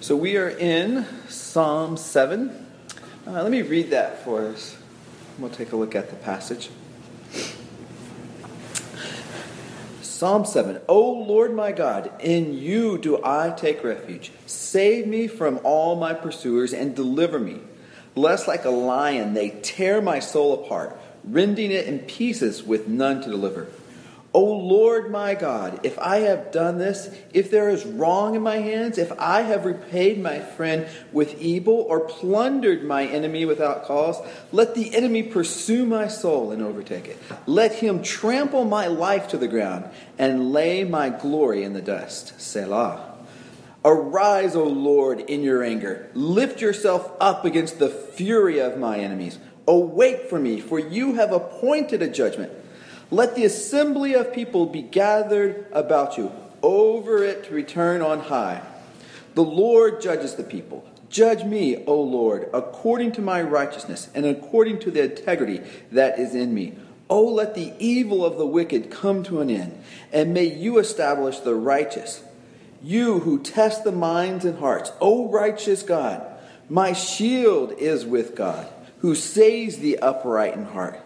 So we are in Psalm 7. Uh, let me read that for us. We'll take a look at the passage. Psalm seven. 7 O Lord my God, in you do I take refuge. Save me from all my pursuers and deliver me. Lest like a lion they tear my soul apart, rending it in pieces with none to deliver. O Lord my God, if I have done this, if there is wrong in my hands, if I have repaid my friend with evil or plundered my enemy without cause, let the enemy pursue my soul and overtake it. Let him trample my life to the ground and lay my glory in the dust. Selah. Arise, O Lord, in your anger. Lift yourself up against the fury of my enemies. Awake for me, for you have appointed a judgment. Let the assembly of people be gathered about you, over it to return on high. The Lord judges the people. Judge me, O Lord, according to my righteousness and according to the integrity that is in me. O let the evil of the wicked come to an end, and may you establish the righteous. You who test the minds and hearts, O righteous God, my shield is with God, who saves the upright in heart.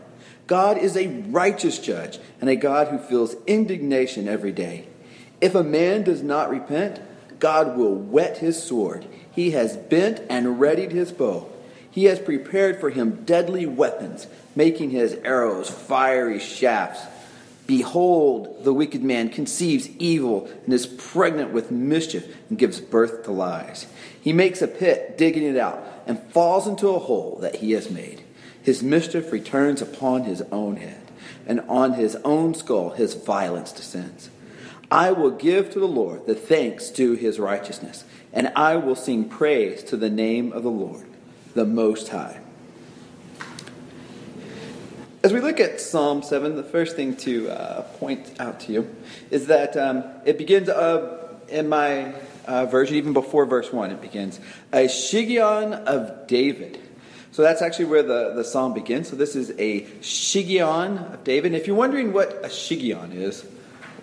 God is a righteous judge and a God who feels indignation every day. If a man does not repent, God will whet his sword. He has bent and readied his bow. He has prepared for him deadly weapons, making his arrows fiery shafts. Behold, the wicked man conceives evil and is pregnant with mischief and gives birth to lies. He makes a pit, digging it out, and falls into a hole that he has made. His mischief returns upon his own head, and on his own skull his violence descends. I will give to the Lord the thanks to his righteousness, and I will sing praise to the name of the Lord, the Most High. As we look at Psalm 7, the first thing to uh, point out to you is that um, it begins uh, in my uh, version, even before verse 1, it begins, a Shiggaion of David. So that's actually where the, the psalm begins. So this is a Shiggaion of David. And if you're wondering what a Shiggaion is,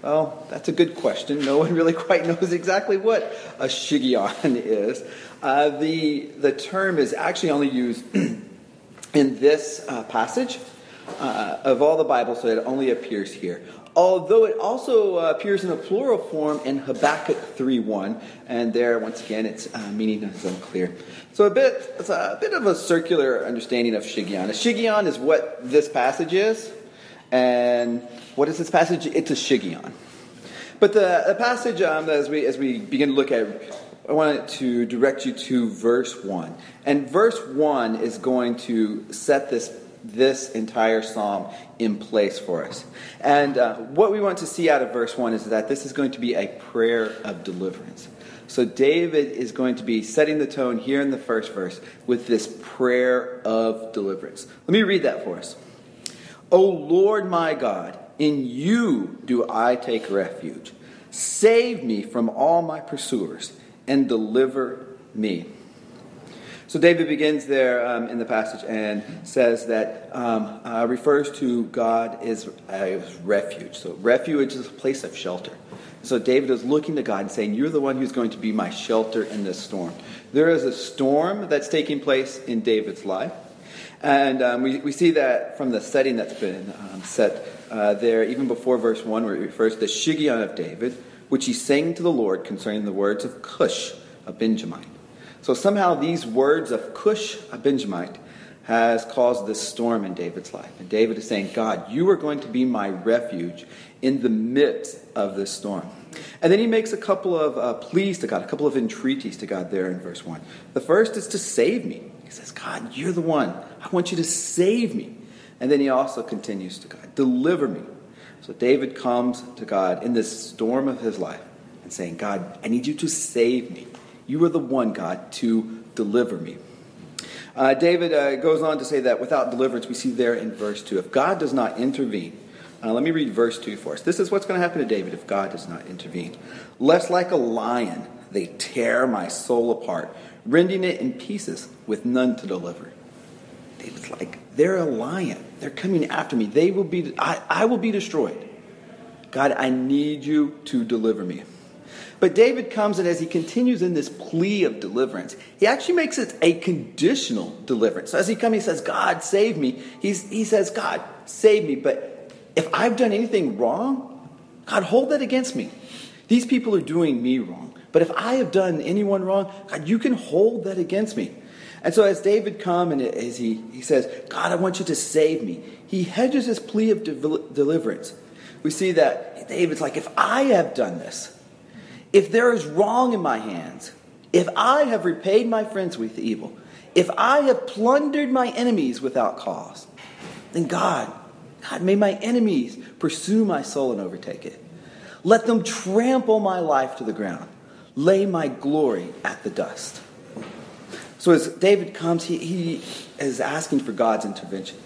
well, that's a good question. No one really quite knows exactly what a Shiggaion is. Uh, the, the term is actually only used in this uh, passage uh, of all the Bible, so it only appears here although it also uh, appears in a plural form in Habakkuk 3.1, and there, once again, its uh, meaning is unclear. So a bit, it's a bit of a circular understanding of Shiggaion. A Shiggaion is what this passage is, and what is this passage? It's a Shiggaion. But the, the passage, um, as, we, as we begin to look at I wanted to direct you to verse 1. And verse 1 is going to set this this entire psalm in place for us. And uh, what we want to see out of verse 1 is that this is going to be a prayer of deliverance. So David is going to be setting the tone here in the first verse with this prayer of deliverance. Let me read that for us. O Lord my God, in you do I take refuge. Save me from all my pursuers and deliver me. So David begins there um, in the passage and says that um, uh, refers to God as a refuge. So refuge is a place of shelter. So David is looking to God and saying, "You're the one who's going to be my shelter in this storm." There is a storm that's taking place in David's life, and um, we, we see that from the setting that's been um, set uh, there, even before verse one, where it refers to the Shiggaion of David, which he sang to the Lord concerning the words of Cush, a Benjamite. So somehow these words of Cush, a Benjamite, has caused this storm in David's life. And David is saying, God, you are going to be my refuge in the midst of this storm. And then he makes a couple of uh, pleas to God, a couple of entreaties to God there in verse 1. The first is to save me. He says, God, you're the one. I want you to save me. And then he also continues to God, deliver me. So David comes to God in this storm of his life and saying, God, I need you to save me. You are the one, God, to deliver me. Uh, David uh, goes on to say that without deliverance, we see there in verse 2, if God does not intervene, uh, let me read verse 2 for us. This is what's going to happen to David if God does not intervene. Lest like a lion, they tear my soul apart, rending it in pieces with none to deliver. David's like, they're a lion. They're coming after me. They will be, I, I will be destroyed. God, I need you to deliver me. But David comes and as he continues in this plea of deliverance, he actually makes it a conditional deliverance. So as he comes, he says, God, save me. He's, he says, God, save me. But if I've done anything wrong, God, hold that against me. These people are doing me wrong. But if I have done anyone wrong, God, you can hold that against me. And so as David comes and as he, he says, God, I want you to save me, he hedges his plea of de- deliverance. We see that David's like, if I have done this, if there is wrong in my hands, if I have repaid my friends with evil, if I have plundered my enemies without cause, then God, God, may my enemies pursue my soul and overtake it. Let them trample my life to the ground. Lay my glory at the dust. So as David comes, he, he is asking for God's intervention,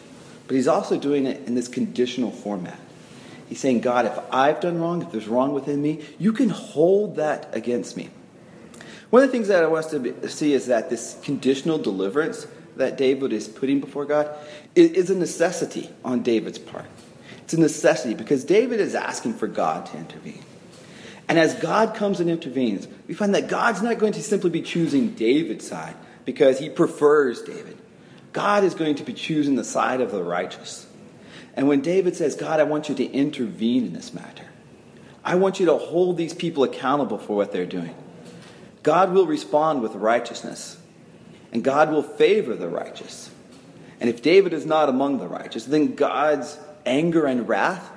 but he's also doing it in this conditional format. He's saying, God, if I've done wrong, if there's wrong within me, you can hold that against me. One of the things that I want us to see is that this conditional deliverance that David is putting before God is a necessity on David's part. It's a necessity because David is asking for God to intervene. And as God comes and intervenes, we find that God's not going to simply be choosing David's side, because he prefers David. God is going to be choosing the side of the righteous. And when David says, God, I want you to intervene in this matter, I want you to hold these people accountable for what they're doing. God will respond with righteousness, and God will favor the righteous. And if David is not among the righteous, then God's anger and wrath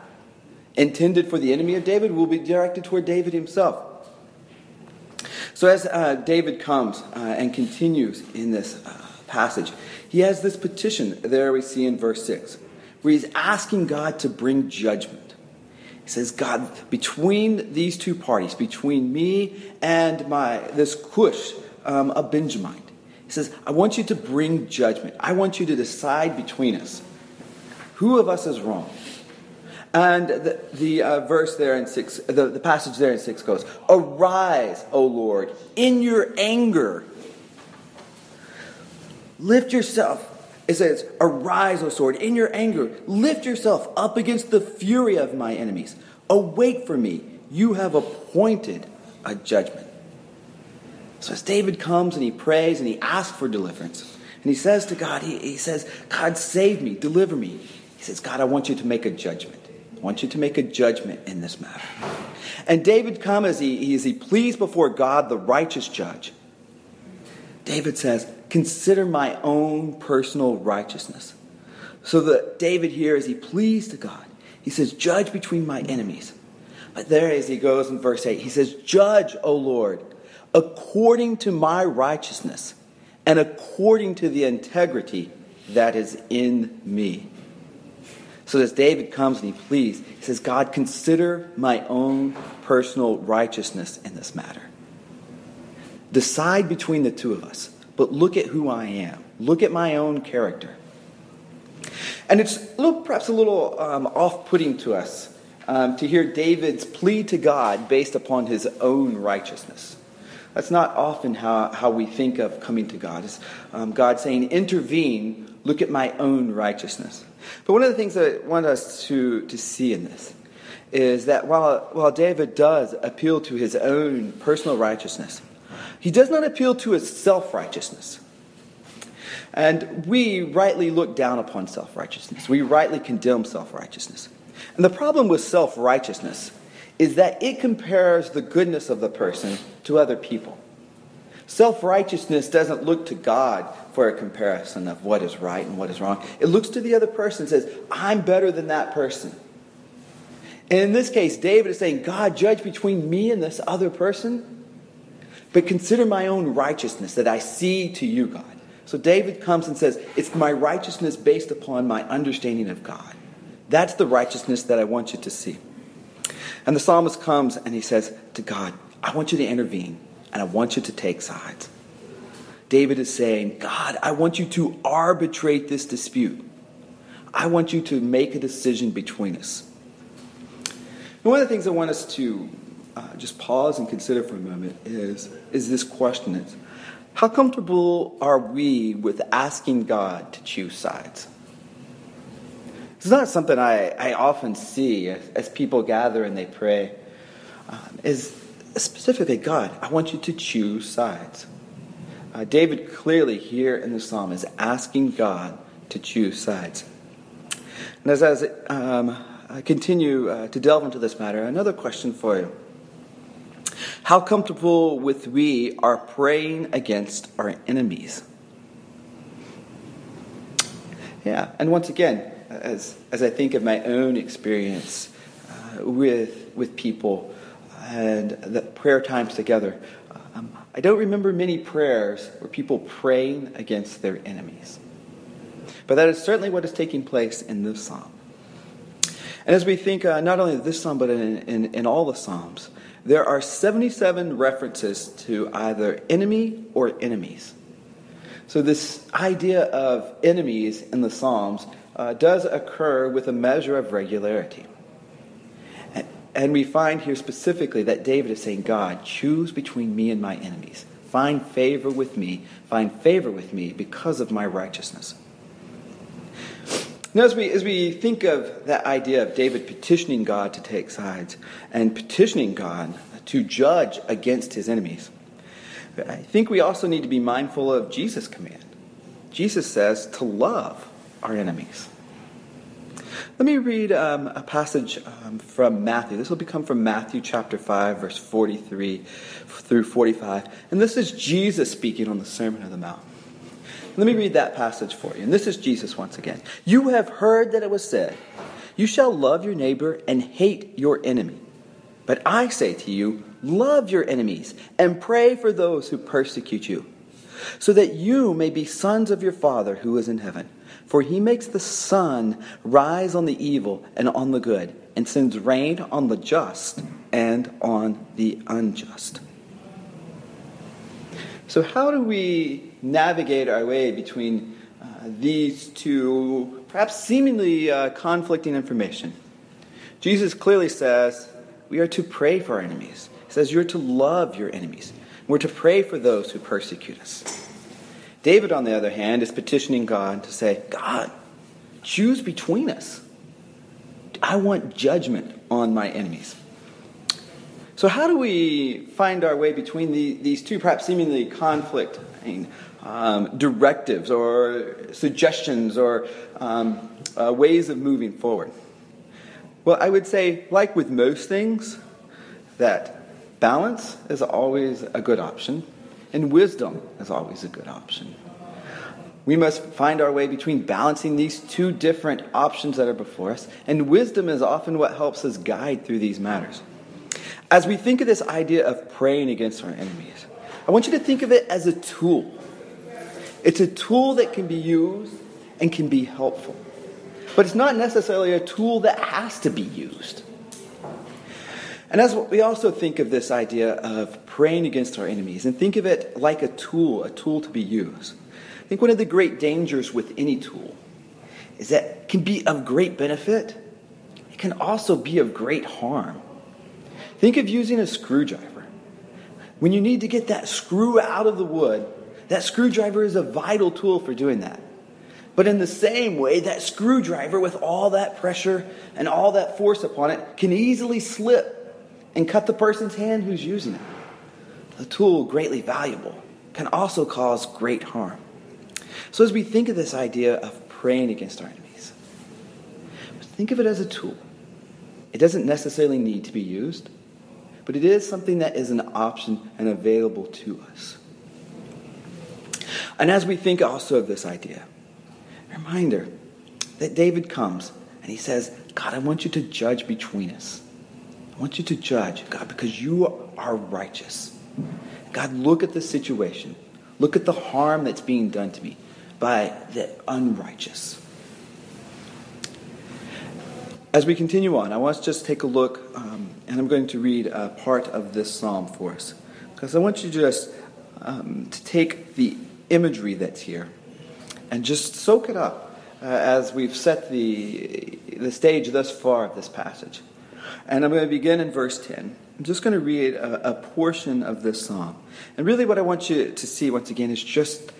intended for the enemy of David will be directed toward David himself. So, as uh, David comes uh, and continues in this uh, passage, he has this petition there we see in verse 6, where he's asking God to bring judgment. He says, God, between these two parties, between me and my this Cush, um, a Benjamite, he says, I want you to bring judgment. I want you to decide between us. Who of us is wrong? And the, the uh, verse there in six, the, the passage there in six goes, Arise, O Lord, in your anger. Lift yourself. It says, Arise, O sword, in your anger. Lift yourself up against the fury of my enemies. Await for me. You have appointed a judgment. So as David comes and he prays and he asks for deliverance, and he says to God, he, he says, God, save me, deliver me. He says, God, I want you to make a judgment. I want you to make a judgment in this matter. And David comes he, as he pleads before God, the righteous judge. David says, Consider my own personal righteousness. So that David here, as he pleads to God, he says, Judge between my enemies. But there, as he goes in verse 8, he says, Judge, O Lord, according to my righteousness and according to the integrity that is in me. So as David comes and he pleads, he says, God, consider my own personal righteousness in this matter. Decide between the two of us, but look at who I am. Look at my own character. And it's a little, perhaps a little um, off putting to us um, to hear David's plea to God based upon his own righteousness. That's not often how, how we think of coming to God. It's um, God saying, Intervene, look at my own righteousness. But one of the things that I want us to, to see in this is that while, while David does appeal to his own personal righteousness, he does not appeal to his self righteousness. And we rightly look down upon self righteousness. We rightly condemn self righteousness. And the problem with self righteousness is that it compares the goodness of the person to other people. Self righteousness doesn't look to God for a comparison of what is right and what is wrong. It looks to the other person and says, I'm better than that person. And in this case, David is saying, God, judge between me and this other person, but consider my own righteousness that I see to you, God. So David comes and says, It's my righteousness based upon my understanding of God. That's the righteousness that I want you to see. And the psalmist comes and he says to God, I want you to intervene and I want you to take sides. David is saying, God, I want you to arbitrate this dispute. I want you to make a decision between us. And one of the things I want us to uh, just pause and consider for a moment is, is this question is, how comfortable are we with asking God to choose sides? It's not something I, I often see as, as people gather and they pray. Um, is specifically, God, I want you to choose sides. Uh, David clearly here in the psalm is asking God to choose sides. And as, um, I continue uh, to delve into this matter, another question for you. How comfortable with we are praying against our enemies? Yeah, and once again, as, as I think of my own experience uh, with, with people and the prayer times together, um, I don't remember many prayers where people praying against their enemies. But that is certainly what is taking place in this psalm. And as we think uh, not only this psalm, but in, in, in all the psalms, there are 77 references to either enemy or enemies. So, this idea of enemies in the Psalms uh, does occur with a measure of regularity. And, and we find here specifically that David is saying, God, choose between me and my enemies. Find favor with me. Find favor with me because of my righteousness. Now, as we, as we think of that idea of David petitioning God to take sides and petitioning God to judge against his enemies, I think we also need to be mindful of Jesus' command. Jesus says to love our enemies. Let me read um, a passage um, from Matthew. This will become from Matthew chapter 5, verse 43 through 45. And this is Jesus speaking on the Sermon on the Mount. Let me read that passage for you. And this is Jesus once again. You have heard that it was said, You shall love your neighbor and hate your enemy. But I say to you, love your enemies and pray for those who persecute you, so that you may be sons of your Father who is in heaven. For he makes the sun rise on the evil and on the good, and sends rain on the just and on the unjust. So, how do we navigate our way between uh, these two, perhaps seemingly uh, conflicting information? Jesus clearly says we are to pray for our enemies. He says you're to love your enemies. We're to pray for those who persecute us. David, on the other hand, is petitioning God to say, God, choose between us. I want judgment on my enemies. So, how do we find our way between the, these two, perhaps seemingly conflicting um, directives or suggestions or um, uh, ways of moving forward? Well, I would say, like with most things, that balance is always a good option, and wisdom is always a good option. We must find our way between balancing these two different options that are before us, and wisdom is often what helps us guide through these matters. As we think of this idea of praying against our enemies, I want you to think of it as a tool. It's a tool that can be used and can be helpful. But it's not necessarily a tool that has to be used. And as we also think of this idea of praying against our enemies and think of it like a tool, a tool to be used. I think one of the great dangers with any tool is that it can be of great benefit. It can also be of great harm. Think of using a screwdriver. When you need to get that screw out of the wood, that screwdriver is a vital tool for doing that. But in the same way, that screwdriver, with all that pressure and all that force upon it, can easily slip and cut the person's hand who's using it. A tool greatly valuable can also cause great harm. So, as we think of this idea of praying against our enemies, think of it as a tool. It doesn't necessarily need to be used, but it is something that is an option and available to us. And as we think also of this idea, reminder that David comes and he says, God, I want you to judge between us. I want you to judge, God, because you are righteous. God, look at the situation. Look at the harm that's being done to me by the unrighteous. As we continue on, I want us to just take a look, um, and I'm going to read a part of this psalm for us. Because I want you just um, to take the imagery that's here and just soak it up uh, as we've set the, the stage thus far of this passage. And I'm going to begin in verse 10. I'm just going to read a, a portion of this psalm. And really, what I want you to see once again is just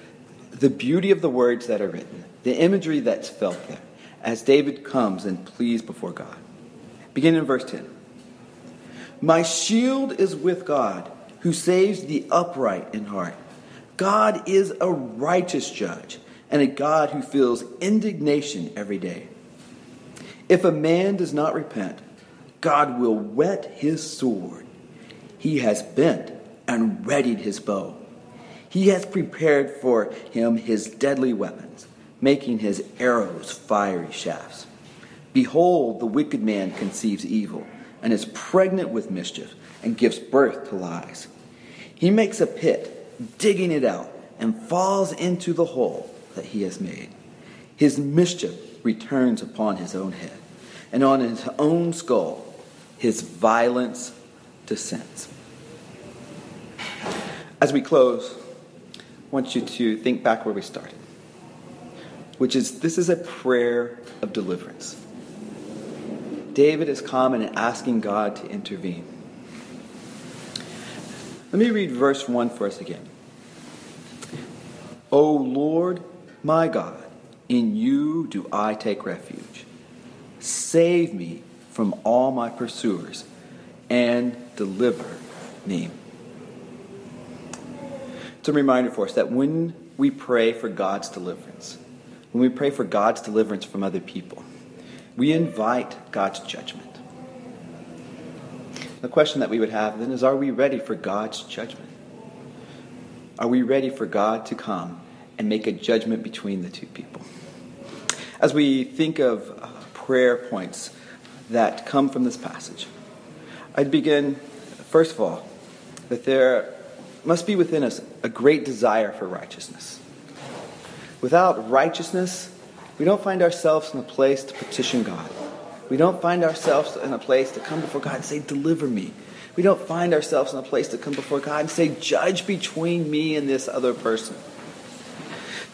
the beauty of the words that are written, the imagery that's felt there as David comes and pleads before God. Beginning in verse 10. My shield is with God, who saves the upright in heart. God is a righteous judge and a God who feels indignation every day. If a man does not repent, God will whet his sword. He has bent and readied his bow. He has prepared for him his deadly weapons, making his arrows fiery shafts. Behold, the wicked man conceives evil and is pregnant with mischief and gives birth to lies. He makes a pit, digging it out, and falls into the hole that he has made. His mischief returns upon his own head, and on his own skull his violence descends. As we close, I want you to think back where we started, which is this is a prayer of deliverance. David is coming and asking God to intervene. Let me read verse 1 for us again. O Lord, my God, in you do I take refuge. Save me from all my pursuers and deliver me. It's a reminder for us that when we pray for God's deliverance, when we pray for God's deliverance from other people, we invite God's judgment. The question that we would have then is are we ready for God's judgment? Are we ready for God to come and make a judgment between the two people? As we think of uh, prayer points that come from this passage, I'd begin, first of all, that there must be within us a great desire for righteousness. Without righteousness, we don't find ourselves in a place to petition God. We don't find ourselves in a place to come before God and say, Deliver me. We don't find ourselves in a place to come before God and say, Judge between me and this other person.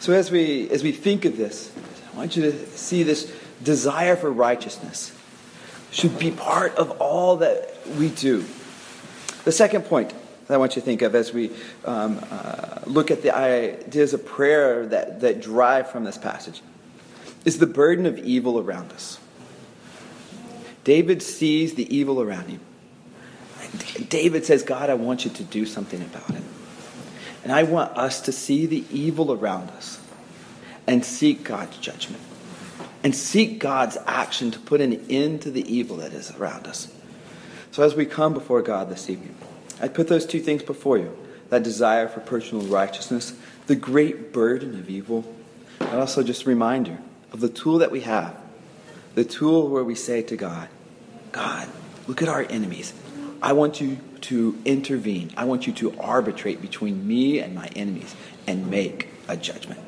So as we as we think of this, I want you to see this desire for righteousness should be part of all that we do. The second point that I want you to think of as we um, uh, look at the ideas of prayer that, that drive from this passage is the burden of evil around us. David sees the evil around him. David says, God, I want you to do something about it. And I want us to see the evil around us and seek God's judgment and seek God's action to put an end to the evil that is around us. So as we come before God this evening, I put those two things before you that desire for personal righteousness, the great burden of evil, and also just a reminder of the tool that we have the tool where we say to God, God, look at our enemies. I want you to intervene. I want you to arbitrate between me and my enemies and make a judgment.